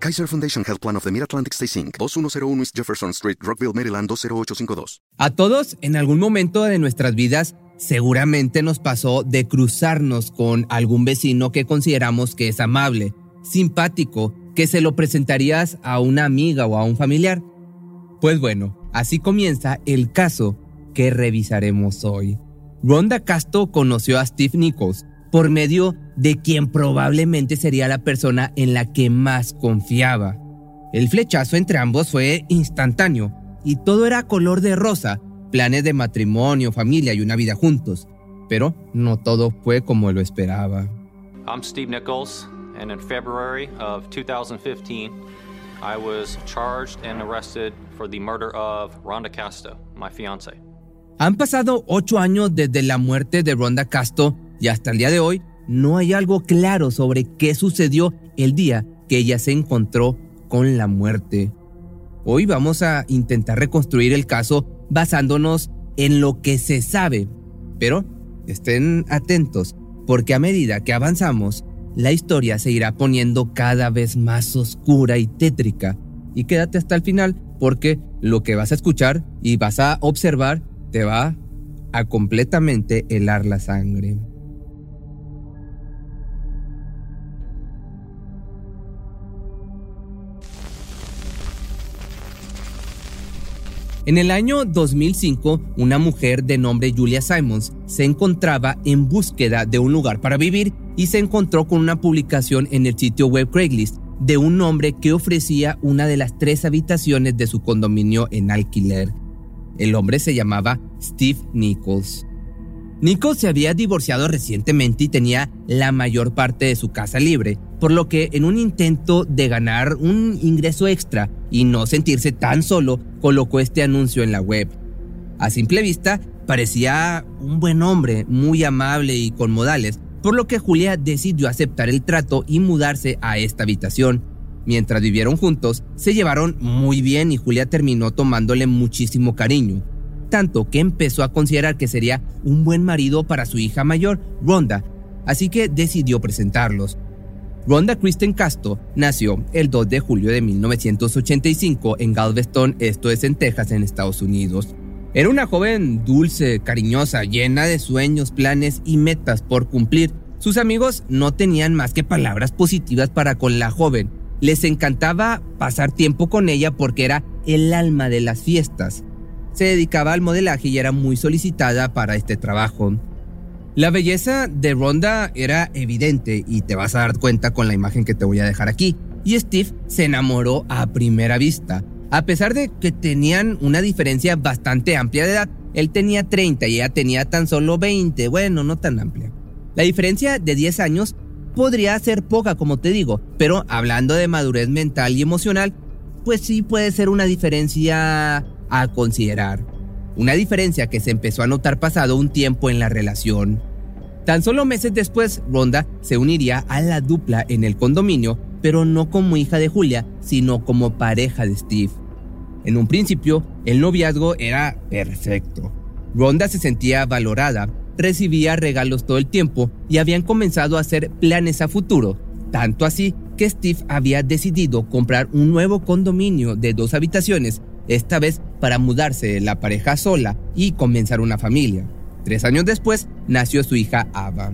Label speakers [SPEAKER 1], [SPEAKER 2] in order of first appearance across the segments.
[SPEAKER 1] Kaiser Foundation Health Plan of the Mid-Atlantic Stay Inc., 2101 East Jefferson Street, Rockville, Maryland, 20852.
[SPEAKER 2] A todos, en algún momento de nuestras vidas, seguramente nos pasó de cruzarnos con algún vecino que consideramos que es amable, simpático, que se lo presentarías a una amiga o a un familiar. Pues bueno, así comienza el caso que revisaremos hoy. Ronda Casto conoció a Steve Nichols por medio de quien probablemente sería la persona en la que más confiaba. El flechazo entre ambos fue instantáneo y todo era color de rosa, planes de matrimonio, familia y una vida juntos. Pero no todo fue como lo esperaba.
[SPEAKER 3] I'm Steve Nichols, and in February of 2015, I was charged and arrested for the murder of Rhonda Casto, my fiance.
[SPEAKER 2] Han pasado ocho años desde la muerte de Rhonda Casto y hasta el día de hoy no hay algo claro sobre qué sucedió el día que ella se encontró con la muerte. Hoy vamos a intentar reconstruir el caso basándonos en lo que se sabe, pero estén atentos porque a medida que avanzamos, la historia se irá poniendo cada vez más oscura y tétrica. Y quédate hasta el final porque lo que vas a escuchar y vas a observar te va a completamente helar la sangre. En el año 2005, una mujer de nombre Julia Simons se encontraba en búsqueda de un lugar para vivir y se encontró con una publicación en el sitio web Craigslist de un hombre que ofrecía una de las tres habitaciones de su condominio en alquiler. El hombre se llamaba Steve Nichols. Nichols se había divorciado recientemente y tenía la mayor parte de su casa libre, por lo que en un intento de ganar un ingreso extra y no sentirse tan solo, colocó este anuncio en la web. A simple vista, parecía un buen hombre, muy amable y con modales, por lo que Julia decidió aceptar el trato y mudarse a esta habitación. Mientras vivieron juntos, se llevaron muy bien y Julia terminó tomándole muchísimo cariño tanto que empezó a considerar que sería un buen marido para su hija mayor, Rhonda, así que decidió presentarlos. Rhonda Kristen Casto nació el 2 de julio de 1985 en Galveston, esto es en Texas, en Estados Unidos. Era una joven dulce, cariñosa, llena de sueños, planes y metas por cumplir. Sus amigos no tenían más que palabras positivas para con la joven. Les encantaba pasar tiempo con ella porque era el alma de las fiestas se dedicaba al modelaje y era muy solicitada para este trabajo. La belleza de Ronda era evidente y te vas a dar cuenta con la imagen que te voy a dejar aquí. Y Steve se enamoró a primera vista. A pesar de que tenían una diferencia bastante amplia de edad, él tenía 30 y ella tenía tan solo 20, bueno, no tan amplia. La diferencia de 10 años podría ser poca, como te digo, pero hablando de madurez mental y emocional, pues sí puede ser una diferencia a considerar. Una diferencia que se empezó a notar pasado un tiempo en la relación. Tan solo meses después, Ronda se uniría a la dupla en el condominio, pero no como hija de Julia, sino como pareja de Steve. En un principio, el noviazgo era perfecto. Ronda se sentía valorada, recibía regalos todo el tiempo y habían comenzado a hacer planes a futuro, tanto así que Steve había decidido comprar un nuevo condominio de dos habitaciones esta vez para mudarse la pareja sola y comenzar una familia. Tres años después nació su hija Ava.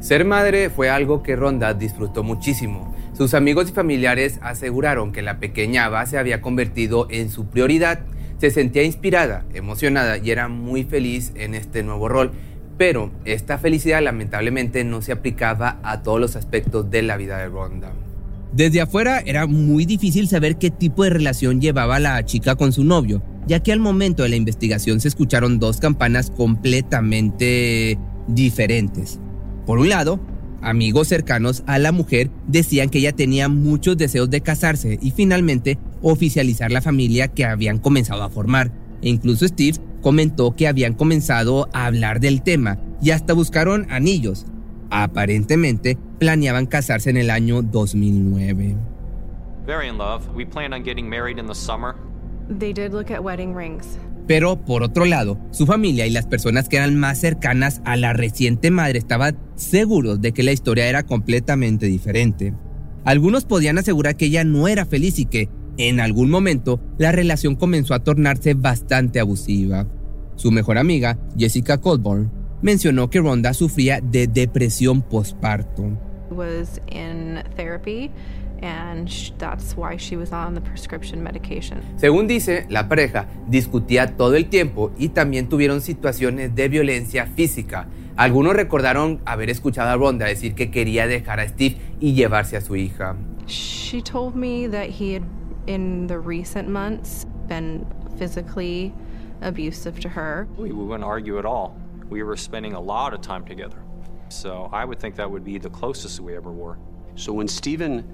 [SPEAKER 2] Ser madre fue algo que Ronda disfrutó muchísimo. Sus amigos y familiares aseguraron que la pequeña Ava se había convertido en su prioridad. Se sentía inspirada, emocionada y era muy feliz en este nuevo rol. Pero esta felicidad lamentablemente no se aplicaba a todos los aspectos de la vida de Ronda. Desde afuera era muy difícil saber qué tipo de relación llevaba la chica con su novio, ya que al momento de la investigación se escucharon dos campanas completamente diferentes. Por un lado, amigos cercanos a la mujer decían que ella tenía muchos deseos de casarse y finalmente oficializar la familia que habían comenzado a formar. e incluso Steve comentó que habían comenzado a hablar del tema y hasta buscaron anillos. Aparentemente planeaban casarse en el año 2009.
[SPEAKER 3] Very in love. We planned on getting married in the summer.
[SPEAKER 4] They did look at wedding rings.
[SPEAKER 2] Pero por otro lado, su familia y las personas que eran más cercanas a la reciente madre estaban seguros de que la historia era completamente diferente. Algunos podían asegurar que ella no era feliz y que, en algún momento, la relación comenzó a tornarse bastante abusiva. Su mejor amiga, Jessica Colborn, mencionó que Rhonda sufría de depresión postparto.
[SPEAKER 4] Was in therapy and that's why she was on the prescription medication.
[SPEAKER 2] Según dice, la pareja discutía todo el tiempo y también tuvieron situaciones de violencia física. Algunos recordaron haber escuchado a Rhonda decir que quería dejar a Steve y llevarse a su hija.
[SPEAKER 4] She told me that he had in the recent months been physically abusive to her.
[SPEAKER 3] We wouldn't argue at all. We were spending a lot of time together. So I would think that would be the closest we ever were.
[SPEAKER 5] So when Stephen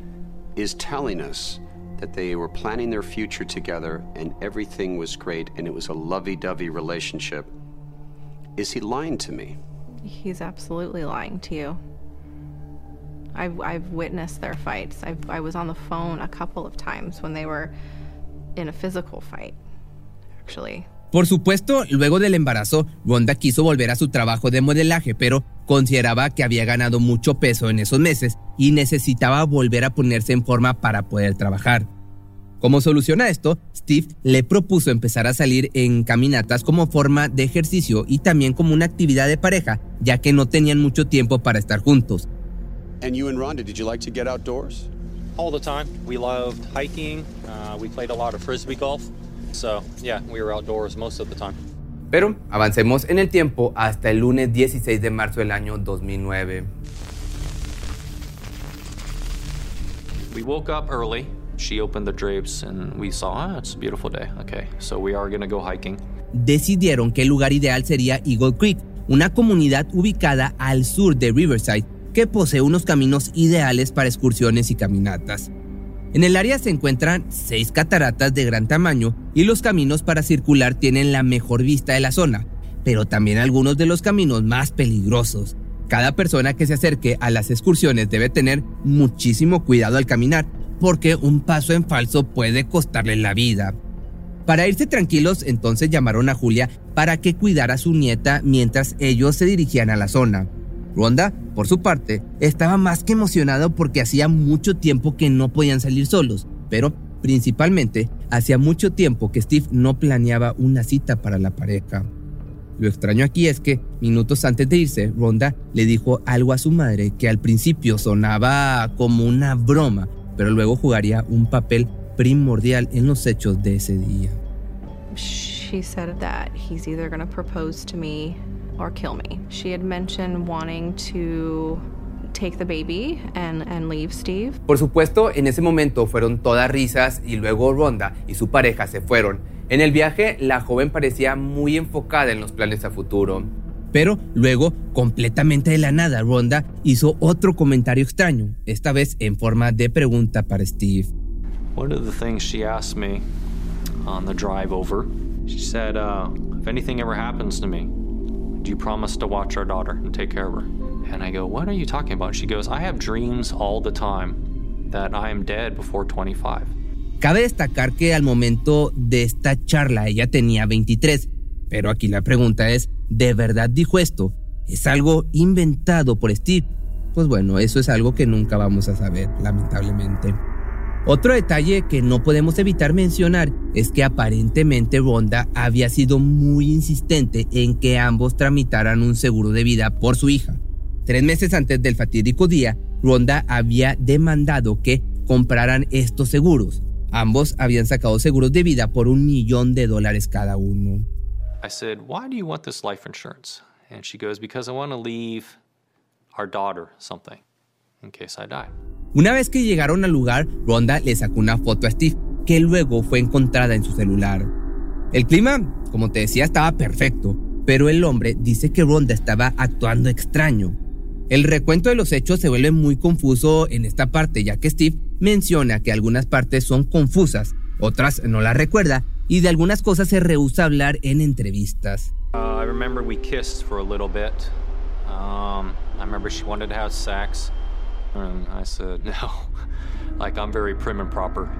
[SPEAKER 5] is telling us that they were planning their future together and everything was great and it was a lovey dovey relationship. Is he lying to me?
[SPEAKER 4] He's absolutely lying to you. I've, I've witnessed their fights. I've, I was on the phone a couple of times when they were in a physical fight, actually.
[SPEAKER 2] Por supuesto, luego del embarazo, Rhonda quiso volver a su trabajo de modelaje, pero consideraba que había ganado mucho peso en esos meses y necesitaba volver a ponerse en forma para poder trabajar. Como solución a esto, Steve le propuso empezar a salir en caminatas como forma de ejercicio y también como una actividad de pareja, ya que no tenían mucho tiempo para estar juntos.
[SPEAKER 5] And you and Rhonda, did you like to get outdoors?
[SPEAKER 3] All the time. We loved hiking. Uh, we played a lot of frisbee golf. So, yeah, we were outdoors most of the time.
[SPEAKER 2] Pero avancemos en el tiempo hasta el lunes 16 de marzo del año 2009.
[SPEAKER 3] We woke up early. She opened the drapes and we saw, ah, it's a beautiful day. Okay, so we are going to go hiking.
[SPEAKER 2] Decidieron que el lugar ideal sería Eagle Creek, una comunidad ubicada al sur de Riverside que posee unos caminos ideales para excursiones y caminatas. En el área se encuentran seis cataratas de gran tamaño y los caminos para circular tienen la mejor vista de la zona, pero también algunos de los caminos más peligrosos. Cada persona que se acerque a las excursiones debe tener muchísimo cuidado al caminar, porque un paso en falso puede costarle la vida. Para irse tranquilos, entonces llamaron a Julia para que cuidara a su nieta mientras ellos se dirigían a la zona. Rhonda, por su parte, estaba más que emocionado porque hacía mucho tiempo que no podían salir solos, pero principalmente hacía mucho tiempo que Steve no planeaba una cita para la pareja. Lo extraño aquí es que, minutos antes de irse, Rhonda le dijo algo a su madre que al principio sonaba como una broma, pero luego jugaría un papel primordial en los hechos de ese día.
[SPEAKER 4] She said that he's either to propose to me or kill me. She had mentioned wanting to take the baby and, and leave Steve.
[SPEAKER 2] Por supuesto, en ese momento fueron todas risas y luego Rhonda y su pareja se fueron. En el viaje, la joven parecía muy enfocada en los planes a futuro. Pero luego, completamente de la nada, Rhonda hizo otro comentario extraño, esta vez en forma de pregunta para Steve.
[SPEAKER 3] One of the things she asked me on the drive over, she said, uh, if anything ever happens to me, do you promise to watch our daughter and take care of her? And I go, What are you talking about? She goes, I have dreams all the time that I am dead before 25.
[SPEAKER 2] Cabe destacar que al momento de esta charla ella tenía 23, pero aquí la pregunta es, ¿de verdad dijo esto? ¿Es algo inventado por Steve? Pues bueno, eso es algo que nunca vamos a saber, lamentablemente. Otro detalle que no podemos evitar mencionar es que aparentemente Rhonda había sido muy insistente en que ambos tramitaran un seguro de vida por su hija. Tres meses antes del fatídico día, Rhonda había demandado que compraran estos seguros. Ambos habían sacado seguros de vida por un millón de dólares cada uno.
[SPEAKER 3] I said, Why do you want this life insurance? And she goes, Because I want to leave our daughter something in case I die.
[SPEAKER 2] Una vez que llegaron al lugar, Rhonda le sacó una foto a Steve, que luego fue encontrada en su celular. El clima, como te decía, estaba perfecto, pero el hombre dice que Rhonda estaba actuando extraño. El recuento de los hechos se vuelve muy confuso en esta parte, ya que Steve menciona que algunas partes son confusas, otras no las recuerda, y de algunas cosas se rehúsa a hablar en entrevistas.
[SPEAKER 3] Uh, I remember we kissed for a little bit. Um, I remember she wanted to have sex, and I said no. like I'm very prim and proper.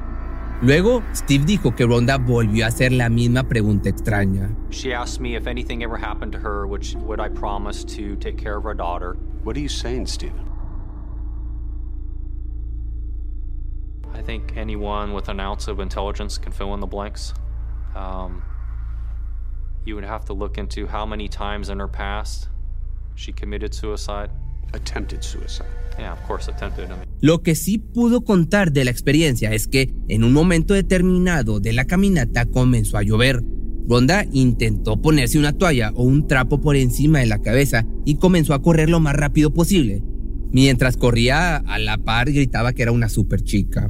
[SPEAKER 2] Luego, Steve dijo que Rhonda volvió a hacer la misma pregunta extraña.
[SPEAKER 3] She asked me if anything ever happened to her, which would I promise to take care of our daughter.
[SPEAKER 5] What are you saying, Stephen?
[SPEAKER 3] I think anyone with an ounce of intelligence can fill in the blanks. Um, you would have to look into how many times in her past she committed suicide.
[SPEAKER 5] Attempted suicide.
[SPEAKER 3] Yeah, of course, attempted. I mean,
[SPEAKER 2] Lo que sí pudo contar de la experiencia es que en un momento determinado de la caminata comenzó a llover. Rhonda intentó ponerse una toalla o un trapo por encima de la cabeza y comenzó a correr lo más rápido posible. Mientras corría a la par gritaba que era una super chica.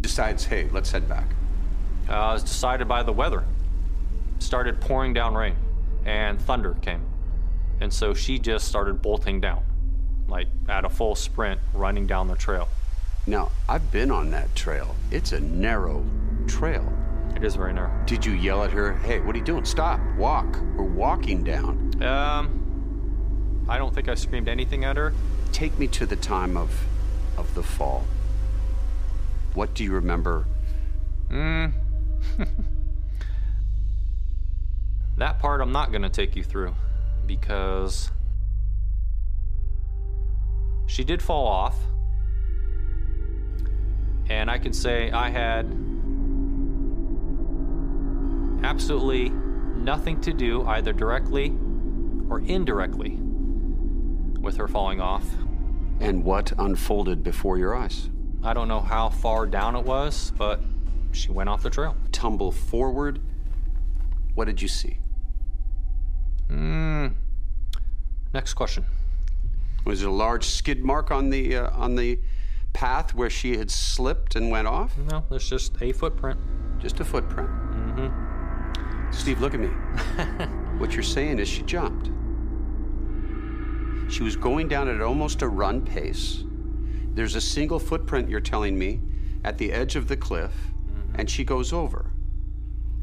[SPEAKER 5] Decides, hey, let's head back.
[SPEAKER 3] uh, it was decided by the weather. Started pouring down rain, and thunder came. And so she just started bolting down, like at a full sprint, running down the trail.
[SPEAKER 5] Now, I've been on that trail. It's a narrow trail.
[SPEAKER 3] It is very narrow.
[SPEAKER 5] Did you yell at her, hey, what are you doing? Stop, walk. We're walking down.
[SPEAKER 3] Um, I don't think I screamed anything at her.
[SPEAKER 5] Take me to the time of, of the fall. What do you remember?
[SPEAKER 3] Mm. that part I'm not going to take you through because she did fall off. And I can say I had absolutely nothing to do, either directly or indirectly, with her falling off.
[SPEAKER 5] And what unfolded before your eyes?
[SPEAKER 3] I don't know how far down it was, but she went off the trail.
[SPEAKER 5] Tumble forward. What did you see?
[SPEAKER 3] Mm. Next question.
[SPEAKER 5] Was a large skid mark on the uh, on the path where she had slipped and went off?
[SPEAKER 3] No, there's just a footprint.
[SPEAKER 5] Just a footprint.
[SPEAKER 3] Mm-hmm.
[SPEAKER 5] Steve, look at me. what you're saying is she jumped. She was going down at almost a run pace. There's a single footprint, you're telling me, at the edge of the cliff, and she goes over.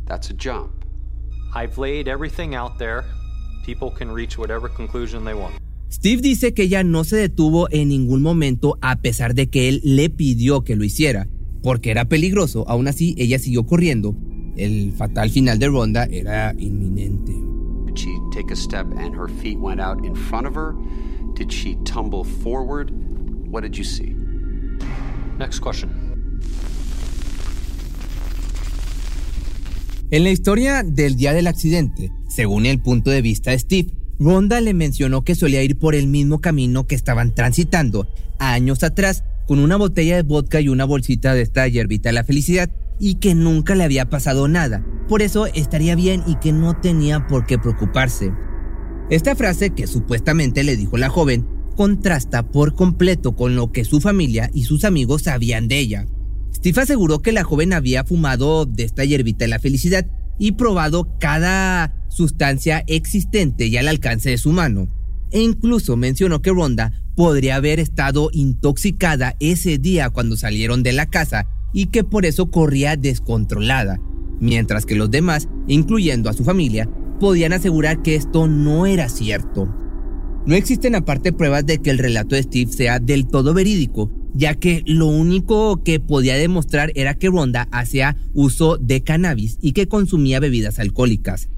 [SPEAKER 5] That's a jump.
[SPEAKER 3] I've laid everything out there. People can reach whatever conclusion they want.
[SPEAKER 2] Steve dice que ella no se detuvo en ningún momento a pesar de que él le pidió que lo hiciera, porque era peligroso. Aún así, ella siguió corriendo. El fatal final de Ronda era inminente.
[SPEAKER 5] She take a step and her feet went out in front of her? Did she tumble forward? What did you see?
[SPEAKER 3] Next question.
[SPEAKER 2] En la historia del día del accidente, según el punto de vista de Steve, Ronda le mencionó que solía ir por el mismo camino que estaban transitando años atrás con una botella de vodka y una bolsita de esta hierbita la felicidad y que nunca le había pasado nada. Por eso estaría bien y que no tenía por qué preocuparse. Esta frase que supuestamente le dijo la joven contrasta por completo con lo que su familia y sus amigos sabían de ella. Steve aseguró que la joven había fumado de esta hierbita de la felicidad y probado cada sustancia existente y al alcance de su mano. E incluso mencionó que Ronda podría haber estado intoxicada ese día cuando salieron de la casa y que por eso corría descontrolada, mientras que los demás, incluyendo a su familia, podían asegurar que esto no era cierto. No existen aparte pruebas de que el relato de Steve sea del todo verídico, ya que lo único que podía demostrar era que Ronda hacía uso de cannabis y que consumía bebidas alcohólicas.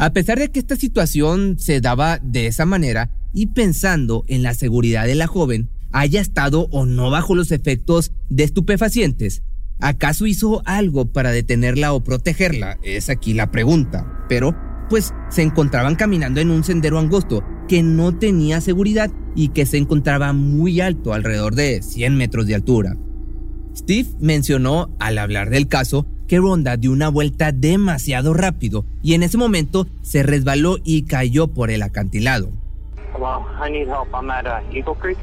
[SPEAKER 2] A pesar de que esta situación se daba de esa manera y pensando en la seguridad de la joven, haya estado o no bajo los efectos de estupefacientes, ¿acaso hizo algo para detenerla o protegerla? Es aquí la pregunta. Pero, pues, se encontraban caminando en un sendero angosto que no tenía seguridad y que se encontraba muy alto, alrededor de 100 metros de altura. Steve mencionó al hablar del caso que Ronda dio una vuelta demasiado rápido y en ese momento se resbaló y cayó por el acantilado.
[SPEAKER 6] Well, I need help. I'm at uh, Eagle Creek.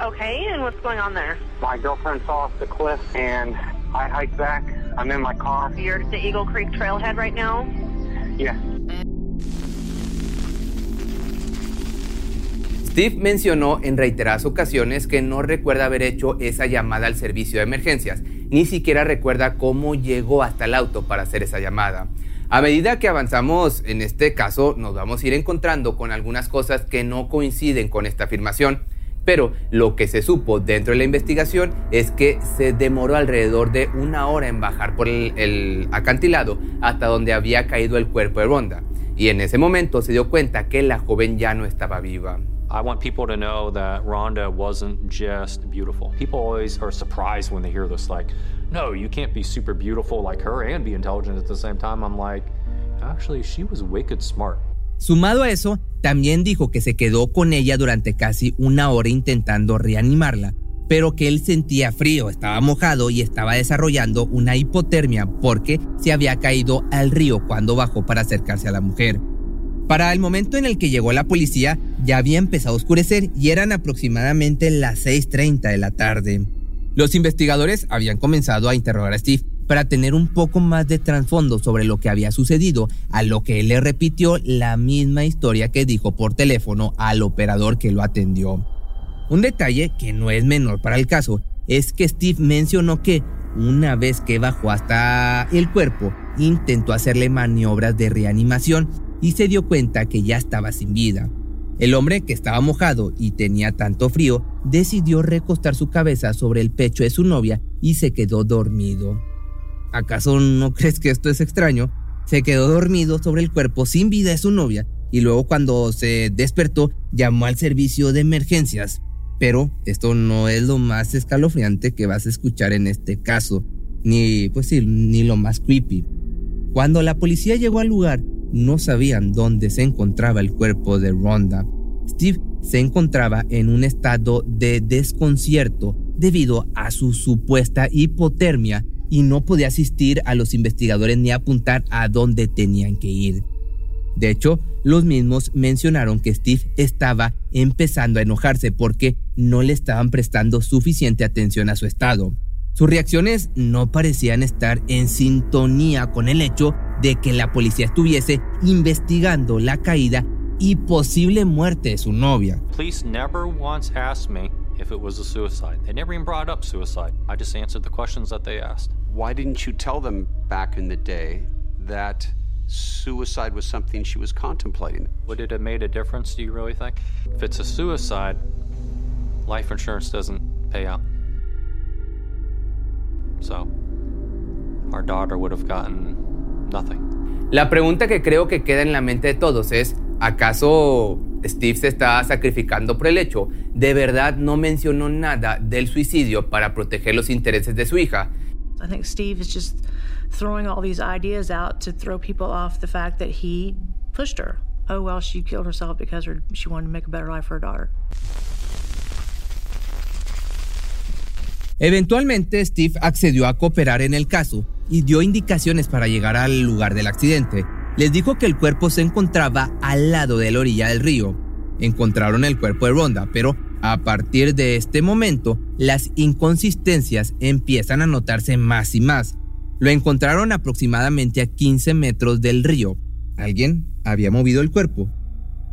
[SPEAKER 7] Okay, and what's going on there?
[SPEAKER 6] My girlfriend fell off the cliff, and I hiked back. I'm in my car.
[SPEAKER 7] You're at the Eagle Creek trailhead right now?
[SPEAKER 6] Yeah.
[SPEAKER 2] Steve mencionó en reiteradas ocasiones que no recuerda haber hecho esa llamada al servicio de emergencias. Ni siquiera recuerda cómo llegó hasta el auto para hacer esa llamada. A medida que avanzamos en este caso, nos vamos a ir encontrando con algunas cosas que no coinciden con esta afirmación. Pero lo que se supo dentro de la investigación es que se demoró alrededor de una hora en bajar por el, acantilado hasta donde había caído el cuerpo de Ronda. Y en ese momento se dio cuenta que la joven ya no estaba viva.
[SPEAKER 3] I want people to know that Rhonda wasn't just beautiful. People always are surprised when they hear this, like, no, you can't be super beautiful like her and be intelligent at the same time. I'm like, actually, she was wicked smart.
[SPEAKER 2] Sumado a eso, también dijo que se quedó con ella durante casi una hora intentando reanimarla, pero que él sentía frío, estaba mojado y estaba desarrollando una hipotermia porque se había caído al río cuando bajó para acercarse a la mujer. Para el momento en el que llegó la policía, ya había empezado a oscurecer y eran aproximadamente las 6.30 de la tarde. Los investigadores habían comenzado a interrogar a Steve para tener un poco más de trasfondo sobre lo que había sucedido, a lo que él le repitió la misma historia que dijo por teléfono al operador que lo atendió. Un detalle que no es menor para el caso es que Steve mencionó que una vez que bajó hasta el cuerpo, intentó hacerle maniobras de reanimación y se dio cuenta que ya estaba sin vida. El hombre, que estaba mojado y tenía tanto frío, decidió recostar su cabeza sobre el pecho de su novia y se quedó dormido. ¿Acaso no crees que esto es extraño? Se quedó dormido sobre el cuerpo sin vida de su novia y luego cuando se despertó llamó al servicio de emergencias. Pero esto no es lo más escalofriante que vas a escuchar en este caso, ni pues sí, ni lo más creepy. Cuando la policía llegó al lugar, no sabían dónde se encontraba el cuerpo de Rhonda. Steve se encontraba en un estado de desconcierto debido a su supuesta hipotermia y no podía asistir a los investigadores ni apuntar a dónde tenían que ir. De hecho, los mismos mencionaron que Steve estaba empezando a enojarse porque no le estaban prestando suficiente atención a su estado. Sus reacciones no parecían estar en sintonía con el hecho de que la policía estuviese investigando la caída y posible muerte de su novia.
[SPEAKER 3] if it was a suicide. They never even brought up suicide. I just answered the questions that they asked.
[SPEAKER 5] Why didn't you tell them back in the day that suicide was something she was contemplating?
[SPEAKER 3] Would it have made a difference, do you really think? If it's a suicide, life insurance doesn't pay out. So, our daughter would have gotten nothing.
[SPEAKER 2] La pregunta que creo que queda en la mente de todos es, ¿acaso Steve se está sacrificando por el hecho, de verdad no mencionó nada del suicidio para proteger los intereses de su hija.
[SPEAKER 8] I think Steve is just throwing all these ideas out to throw people off the fact that he pushed her. Oh, well, she killed herself because she wanted to make a better life for her daughter.
[SPEAKER 2] Eventualmente, Steve accedió a cooperar en el caso y dio indicaciones para llegar al lugar del accidente les dijo que el cuerpo se encontraba al lado de la orilla del río. Encontraron el cuerpo de Ronda, pero a partir de este momento las inconsistencias empiezan a notarse más y más. Lo encontraron aproximadamente a 15 metros del río. Alguien había movido el cuerpo.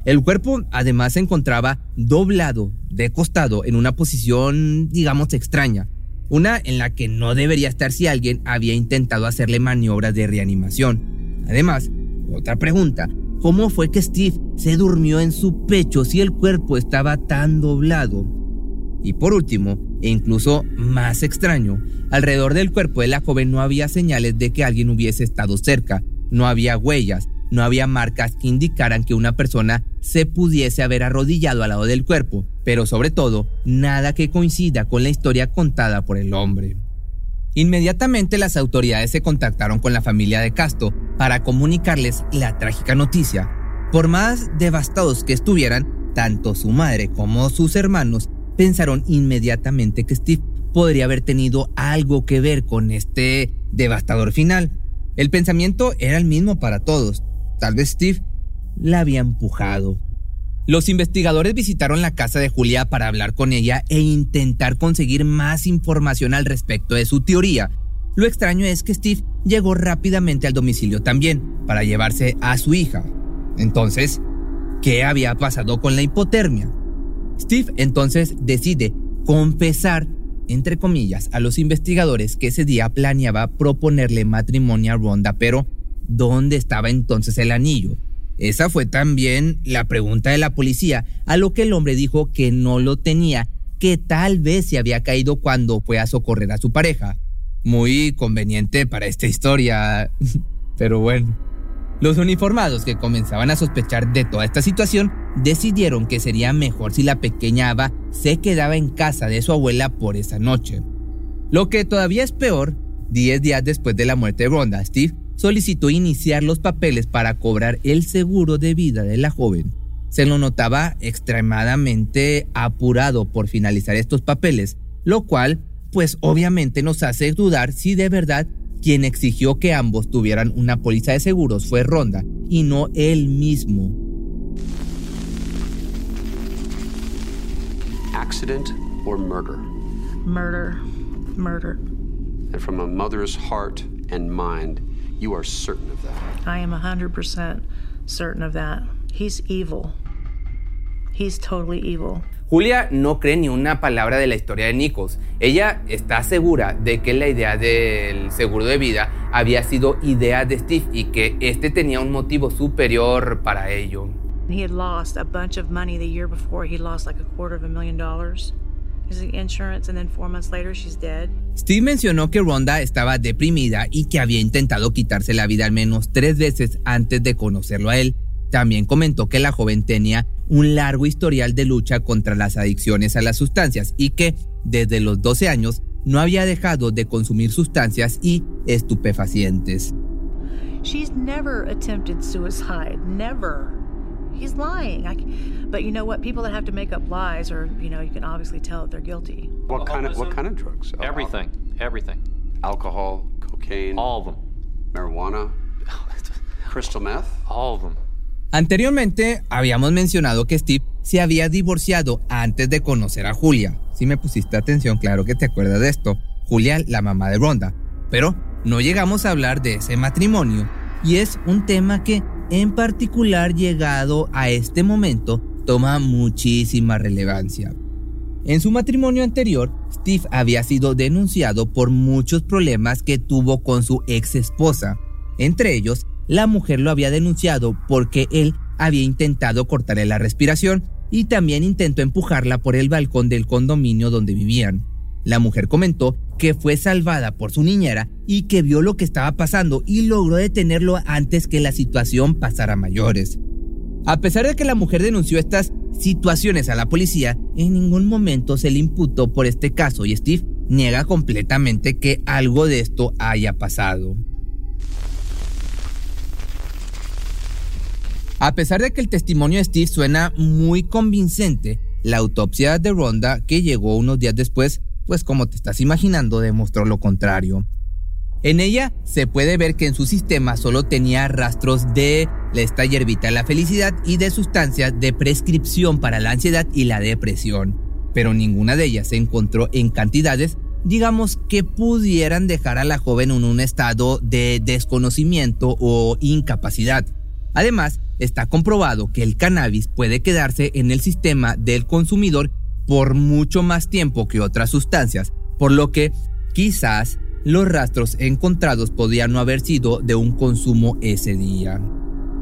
[SPEAKER 2] El cuerpo además se encontraba doblado de costado en una posición, digamos, extraña. Una en la que no debería estar si alguien había intentado hacerle maniobras de reanimación. Además, otra pregunta, ¿cómo fue que Steve se durmió en su pecho si el cuerpo estaba tan doblado? Y por último, e incluso más extraño, alrededor del cuerpo de la joven no había señales de que alguien hubiese estado cerca, no había huellas, no había marcas que indicaran que una persona se pudiese haber arrodillado al lado del cuerpo, pero sobre todo, nada que coincida con la historia contada por el hombre. Inmediatamente las autoridades se contactaron con la familia de Casto para comunicarles la trágica noticia. Por más devastados que estuvieran, tanto su madre como sus hermanos pensaron inmediatamente que Steve podría haber tenido algo que ver con este devastador final. El pensamiento era el mismo para todos. Tal vez Steve la había empujado. Los investigadores visitaron la casa de Julia para hablar con ella e intentar conseguir más información al respecto de su teoría. Lo extraño es que Steve llegó rápidamente al domicilio también, para llevarse a su hija. Entonces, ¿qué había pasado con la hipotermia? Steve entonces decide confesar entre comillas, a los investigadores que ese día planeaba proponerle matrimonio a Ronda, pero ¿dónde estaba entonces el anillo? Esa fue también la pregunta de la policía, a lo que el hombre dijo que no lo tenía, que tal vez se había caído cuando fue a socorrer a su pareja. Muy conveniente para esta historia, pero bueno. Los uniformados que comenzaban a sospechar de toda esta situación decidieron que sería mejor si la pequeña Ava se quedaba en casa de su abuela por esa noche. Lo que todavía es peor, 10 días después de la muerte de Ronda, Steve solicitó iniciar los papeles para cobrar el seguro de vida de la joven. Se lo notaba extremadamente apurado por finalizar estos papeles, lo cual pues obviamente nos hace dudar si de verdad quien exigió que ambos tuvieran una póliza de seguros fue Ronda y no él mismo.
[SPEAKER 5] Accident or murder?
[SPEAKER 8] Murder. Murder.
[SPEAKER 5] And from a mother's heart and mind, you are certain of that.
[SPEAKER 8] I am 100% certain of that. He's evil. He's totally evil.
[SPEAKER 2] Julia no cree ni una palabra de la historia de Nichols. Ella está segura de que la idea del seguro de vida había sido idea de Steve y que este tenía un motivo superior para ello.
[SPEAKER 8] He had lost a bunch of money the year before. He lost like a quarter of a million dollars. Insurance, and then four months later, she's dead.
[SPEAKER 2] Steve mencionó que Rhonda estaba deprimida y que había intentado quitarse la vida al menos tres veces antes de conocerlo a él. También comentó que la joven tenía un largo historial de lucha contra las adicciones a las sustancias y que desde los 12 años no había dejado de consumir sustancias y estupefacientes.
[SPEAKER 8] She's never attempted suicide, never. He's lying. I, but you know what? People that have to make up lies, or you know, you can obviously tell that they're guilty.
[SPEAKER 5] What kind of what kind of drugs?
[SPEAKER 3] Everything, everything.
[SPEAKER 5] Alcohol, cocaine,
[SPEAKER 3] all of them.
[SPEAKER 5] Marijuana, crystal meth,
[SPEAKER 3] all of them.
[SPEAKER 2] Anteriormente habíamos mencionado que Steve se había divorciado antes de conocer a Julia. Si me pusiste atención, claro que te acuerdas de esto. Julia, la mamá de Ronda. Pero no llegamos a hablar de ese matrimonio y es un tema que en particular llegado a este momento toma muchísima relevancia. En su matrimonio anterior, Steve había sido denunciado por muchos problemas que tuvo con su ex esposa, entre ellos la mujer lo había denunciado porque él había intentado cortarle la respiración y también intentó empujarla por el balcón del condominio donde vivían. La mujer comentó que fue salvada por su niñera y que vio lo que estaba pasando y logró detenerlo antes que la situación pasara a mayores. A pesar de que la mujer denunció estas situaciones a la policía, en ningún momento se le imputó por este caso y Steve niega completamente que algo de esto haya pasado. A pesar de que el testimonio de Steve suena muy convincente, la autopsia de Ronda, que llegó unos días después, pues como te estás imaginando, demostró lo contrario. En ella se puede ver que en su sistema solo tenía rastros de esta hierbita de la felicidad y de sustancias de prescripción para la ansiedad y la depresión, pero ninguna de ellas se encontró en cantidades, digamos, que pudieran dejar a la joven en un estado de desconocimiento o incapacidad. Además, está comprobado que el cannabis puede quedarse en el sistema del consumidor por mucho más tiempo que otras sustancias, por lo que quizás los rastros encontrados podían no haber sido de un consumo ese día.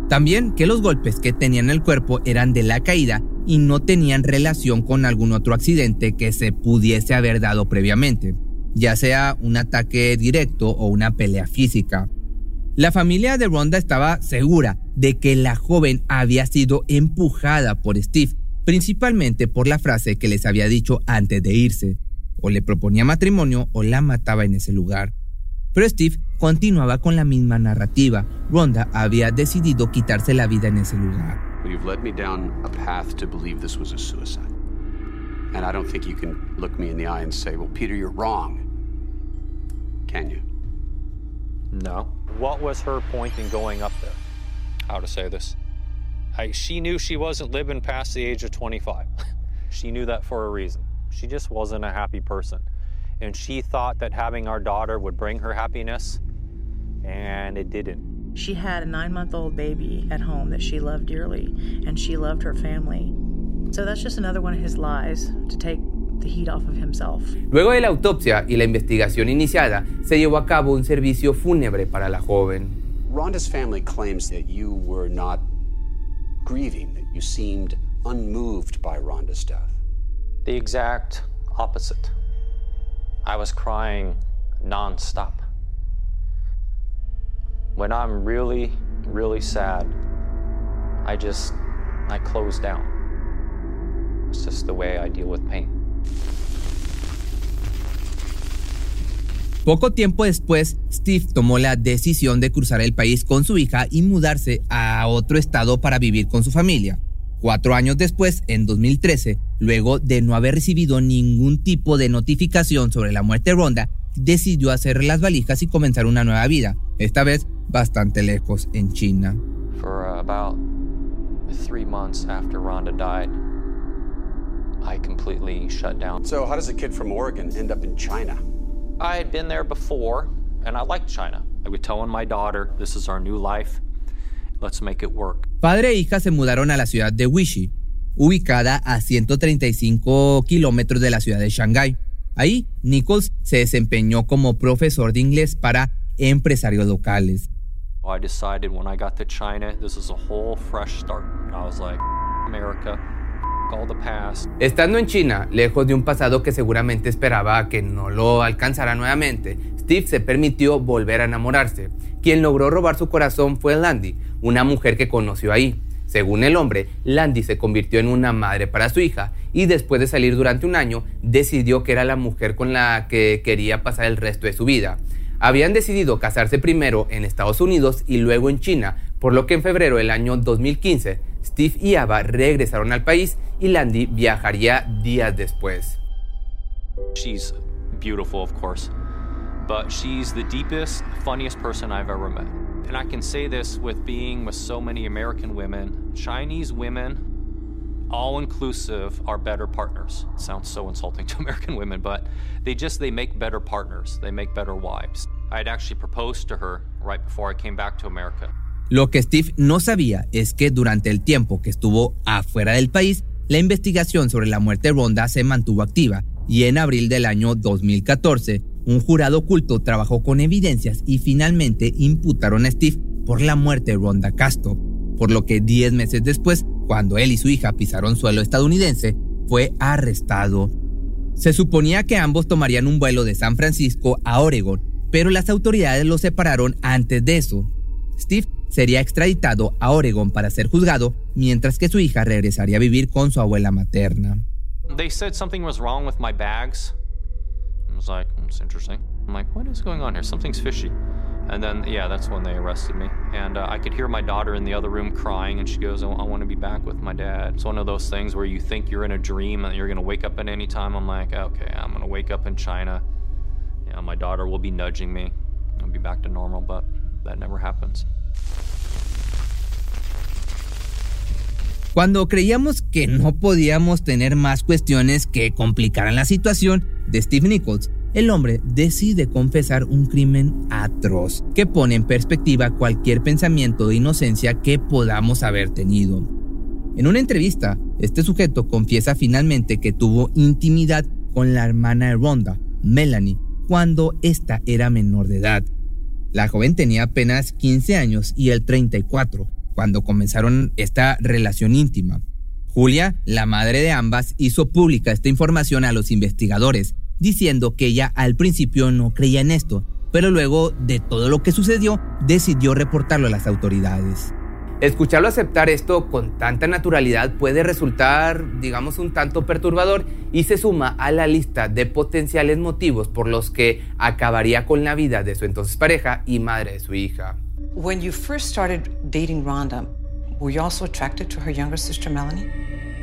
[SPEAKER 2] También que los golpes que tenía en el cuerpo eran de la caída y no tenían relación con algún otro accidente que se pudiese haber dado previamente, ya sea un ataque directo o una pelea física. La familia de Ronda estaba segura de que la joven había sido empujada por Steve, principalmente por la frase que les había dicho antes de irse. O le proponía matrimonio o la mataba en ese lugar. Pero Steve continuaba con la misma narrativa. Ronda había decidido quitarse la vida en ese lugar.
[SPEAKER 5] You've led me down a path to believe this was a suicide. And I don't think you can look me in the eye and say, well, Peter, you're wrong. Can you?
[SPEAKER 3] No. What was her point in going up there? How to say this? I, she knew she wasn't living past the age of 25. she knew that for a reason. She just wasn't a happy person. And she thought that having our daughter would bring her happiness, and it didn't.
[SPEAKER 8] She had a nine month old baby at home that she loved dearly, and she loved her family. So that's just another one of his lies to take the heat off of himself.
[SPEAKER 2] Luego de la autopsia y la investigación iniciada, se llevó a cabo un servicio fúnebre para la joven.
[SPEAKER 5] Rhonda's family claims that you were not grieving, that you seemed unmoved by Rhonda's death.
[SPEAKER 3] The exact opposite. I was crying nonstop. When I'm really, really sad, I just, I close down. It's just the way I deal with pain.
[SPEAKER 2] Poco tiempo después, Steve tomó la decisión de cruzar el país con su hija y mudarse a otro estado para vivir con su familia. Cuatro años después, en 2013, luego de no haber recibido ningún tipo de notificación sobre la muerte de Ronda, decidió hacer las valijas y comenzar una nueva vida, esta vez bastante lejos en China.
[SPEAKER 3] For uh, about three months after Rhonda died, I completely shut down.
[SPEAKER 5] So, how does a kid from Oregon end up in China?
[SPEAKER 3] I had been there before, and I liked China. I would tell my daughter, "This is our new life. Let's make it work."
[SPEAKER 2] Padre e hija se mudaron a la ciudad de Wuxi, ubicada a 135 kilómetros de la ciudad de Shanghái. Ahí, Nichols se desempeñó como profesor de inglés para empresarios locales.
[SPEAKER 3] I decided when I got to China, this is a whole fresh start. I was like, America.
[SPEAKER 2] Estando en China, lejos de un pasado que seguramente esperaba que no lo alcanzara nuevamente, Steve se permitió volver a enamorarse. Quien logró robar su corazón fue Landy, una mujer que conoció ahí. Según el hombre, Landy se convirtió en una madre para su hija y después de salir durante un año, decidió que era la mujer con la que quería pasar el resto de su vida. Habían decidido casarse primero en Estados Unidos y luego en China, por lo que en febrero del año 2015, Steve y Ava regresaron al país y Landy viajaría días después.
[SPEAKER 3] She's beautiful, of course, but she's the deepest, funniest person I've ever met. And I can say this with being with so many American women, Chinese women, all inclusive, are better partners. sounds so insulting to American women, but they just they make better partners. They make better wives. I had actually proposed to her right before I came back to America.
[SPEAKER 2] Lo que Steve no sabía es que durante el tiempo que estuvo afuera del país, la investigación sobre la muerte de Ronda se mantuvo activa y en abril del año 2014, un jurado oculto trabajó con evidencias y finalmente imputaron a Steve por la muerte de Ronda Castro, por lo que 10 meses después, cuando él y su hija pisaron suelo estadounidense, fue arrestado. Se suponía que ambos tomarían un vuelo de San Francisco a Oregon, pero las autoridades los separaron antes de eso. Steve sería extraditado a Oregon para ser juzgado, mientras que su hija regresaría a vivir con su abuela materna.
[SPEAKER 3] They said something was wrong with my bags. I was like, "It's interesting." I'm like, "What is going on here? Something's fishy." And then, yeah, that's when they arrested me. And uh, I could hear my daughter in the other room crying, and she goes, I, I want to be back with my dad. It's one of those things where you think you're in a dream and you're going to wake up at any time. I'm like, okay, I'm going to wake up in China. Yeah, my daughter will be nudging me. I'll be back to normal, but
[SPEAKER 2] Cuando creíamos que no podíamos tener más cuestiones que complicaran la situación de Steve Nichols, el hombre decide confesar un crimen atroz que pone en perspectiva cualquier pensamiento de inocencia que podamos haber tenido. En una entrevista, este sujeto confiesa finalmente que tuvo intimidad con la hermana de Ronda, Melanie, cuando ésta era menor de edad. La joven tenía apenas 15 años y él 34, cuando comenzaron esta relación íntima. Julia, la madre de ambas, hizo pública esta información a los investigadores, diciendo que ella al principio no creía en esto, pero luego de todo lo que sucedió, decidió reportarlo a las autoridades. Escucharlo aceptar esto con tanta naturalidad puede resultar, digamos, un tanto perturbador y se suma a la lista de potenciales motivos por los que acabaría con la vida de su entonces pareja y madre de su hija.
[SPEAKER 9] When you first started dating Rhonda, were you also attracted to her younger sister Melanie?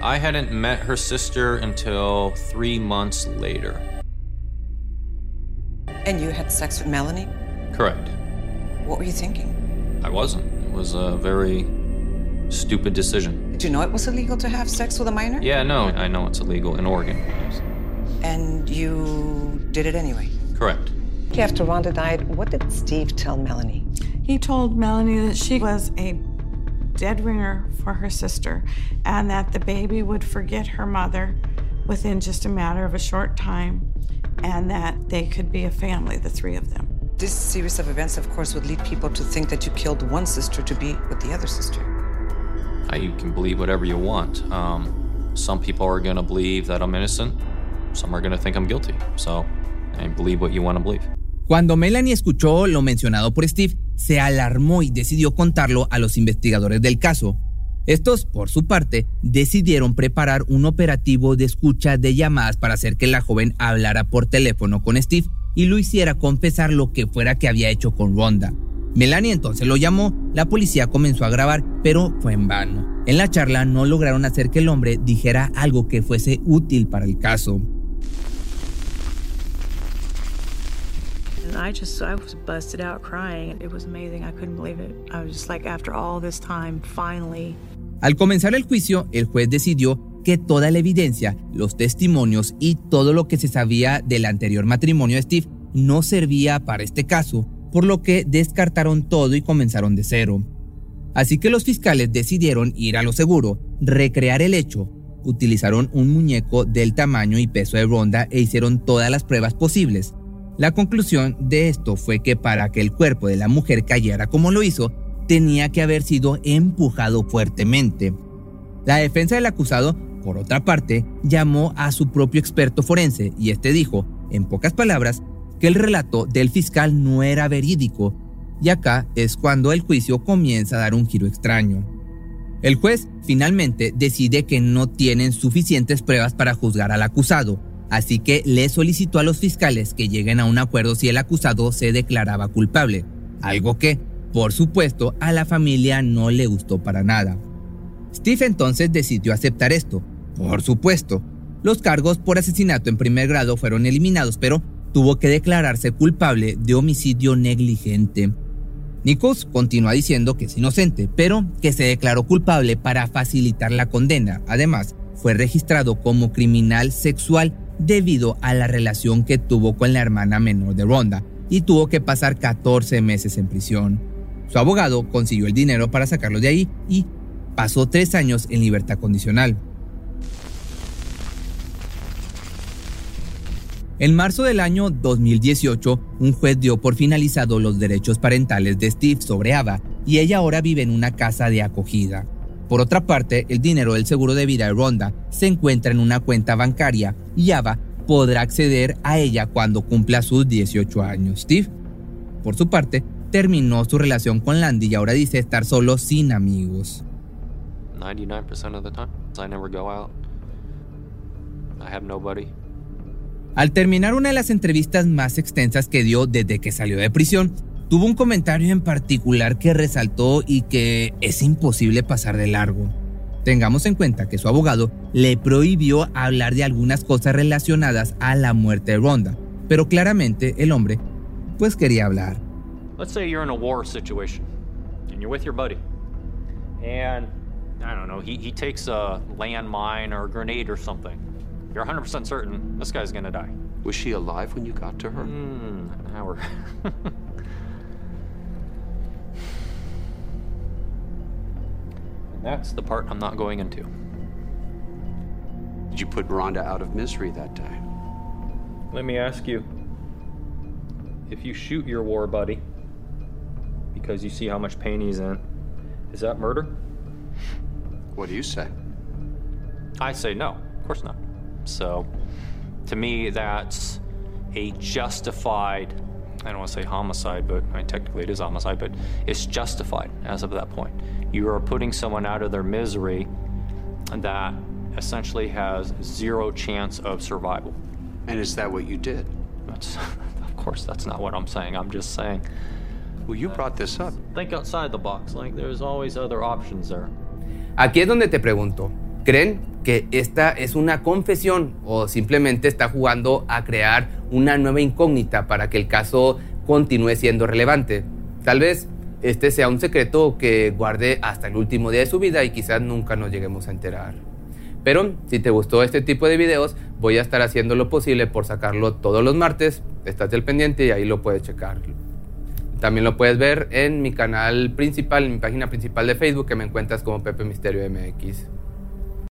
[SPEAKER 3] I hadn't met her sister until three months later.
[SPEAKER 9] And you had sex with Melanie?
[SPEAKER 3] Correct.
[SPEAKER 9] What were you thinking?
[SPEAKER 3] I wasn't. It was a very stupid decision.
[SPEAKER 9] Did you know it was illegal to have sex with a minor?
[SPEAKER 3] Yeah, no, I know it's illegal in Oregon. Yes.
[SPEAKER 9] And you did it anyway?
[SPEAKER 3] Correct.
[SPEAKER 10] After Rhonda died, what did Steve tell Melanie?
[SPEAKER 11] He told Melanie that she was a dead ringer for her sister and that the baby would forget her mother, within just a matter of a short time and that they could be a family, the three of them.
[SPEAKER 9] This series of events, of course, would lead people to think that you killed one sister to be with the other sister.
[SPEAKER 3] Uh, You can believe whatever you want. Um, some people are going to believe that I'm innocent. Some are going to think I'm guilty. So, I believe what you want to believe.
[SPEAKER 2] Cuando Melanie escuchó lo mencionado por Steve, se alarmó y decidió contarlo a los investigadores del caso. Estos, por su parte, decidieron preparar un operativo de escucha de llamadas para hacer que la joven hablara por teléfono con Steve y lo hiciera confesar lo que fuera que había hecho con Ronda. Melanie entonces lo llamó, la policía comenzó a grabar, pero fue en vano. En la charla no lograron hacer que el hombre dijera algo que fuese útil para el caso.
[SPEAKER 8] And I just, I was busted out crying. It was amazing. I couldn't believe it. I was just like, after all this time, finally.
[SPEAKER 2] Al comenzar el juicio, el juez decidió que toda la evidencia, los testimonios y todo lo que se sabía del anterior matrimonio de Steve no servía para este caso, por lo que descartaron todo y comenzaron de cero. Así que los fiscales decidieron ir a lo seguro, recrear el hecho, utilizaron un muñeco del tamaño y peso de Ronda e hicieron todas las pruebas posibles. La conclusión de esto fue que para que el cuerpo de la mujer cayera como lo hizo, tenía que haber sido empujado fuertemente. La defensa del acusado, por otra parte, llamó a su propio experto forense y este dijo, en pocas palabras, que el relato del fiscal no era verídico, y acá es cuando el juicio comienza a dar un giro extraño. El juez finalmente decide que no tienen suficientes pruebas para juzgar al acusado, así que le solicitó a los fiscales que lleguen a un acuerdo si el acusado se declaraba culpable, algo que, por supuesto, a la familia no le gustó para nada. Steve entonces decidió aceptar esto, por supuesto. Los cargos por asesinato en primer grado fueron eliminados, pero tuvo que declararse culpable de homicidio negligente. Nichols continúa diciendo que es inocente, pero que se declaró culpable para facilitar la condena. Además, fue registrado como criminal sexual debido a la relación que tuvo con la hermana menor de Ronda y tuvo que pasar 14 meses en prisión. Su abogado consiguió el dinero para sacarlo de ahí y pasó tres años en libertad condicional. En marzo del año 2018, un juez dio por finalizado los derechos parentales de Steve sobre Ava y ella ahora vive en una casa de acogida. Por otra parte, el dinero del seguro de vida de Ronda se encuentra en una cuenta bancaria y Ava podrá acceder a ella cuando cumpla sus 18 años. Steve, por su parte, terminó su relación con Landy y ahora dice estar solo sin amigos.
[SPEAKER 3] 99% of the time, I never go out. I have nobody.
[SPEAKER 2] Al terminar una de las entrevistas más extensas que dio desde que salió de prisión, tuvo un comentario en particular que resaltó y que es imposible pasar de largo. Tengamos en cuenta que su abogado le prohibió hablar de algunas cosas relacionadas a la muerte de Ronda, pero claramente el hombre pues quería hablar.
[SPEAKER 3] Let's say you're in a war situation and you're with your buddy. And I don't know, he, he takes a landmine or a grenade or something. You're 100% certain this guy's gonna die.
[SPEAKER 5] Was she alive when you got to her?
[SPEAKER 3] Hmm, an hour. and that's the part I'm not going into.
[SPEAKER 5] Did you put Rhonda out of misery that day?
[SPEAKER 3] Let me ask you if you shoot your war buddy because you see how much pain he's in, is that murder?
[SPEAKER 5] What do you say?
[SPEAKER 3] I say no, of course not. So, to me, that's a justified, I don't want to say homicide, but I mean, technically it is homicide, but it's justified as of that point. You are putting someone out of their misery that essentially has zero chance of survival.
[SPEAKER 5] And is that what you did?
[SPEAKER 3] That's, of course, that's not what I'm saying. I'm just saying.
[SPEAKER 5] Well, you brought this up.
[SPEAKER 3] Think outside the box. Like, there's always other options there.
[SPEAKER 2] Aquí es donde te pregunto, ¿creen que esta es una confesión o simplemente está jugando a crear una nueva incógnita para que el caso continúe siendo relevante? Tal vez este sea un secreto que guarde hasta el último día de su vida y quizás nunca nos lleguemos a enterar. Pero si te gustó este tipo de videos, voy a estar haciendo lo posible por sacarlo todos los martes. Estás al pendiente y ahí lo puedes checar. También lo puedes ver en mi canal principal, en mi página principal de Facebook, que me encuentras como Pepe Misterio MX.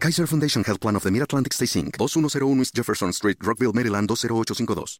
[SPEAKER 1] Kaiser Foundation Health Plan of the Mid-Atlantic Stay Inc. 2101 East Jefferson Street, Rockville, Maryland 20852.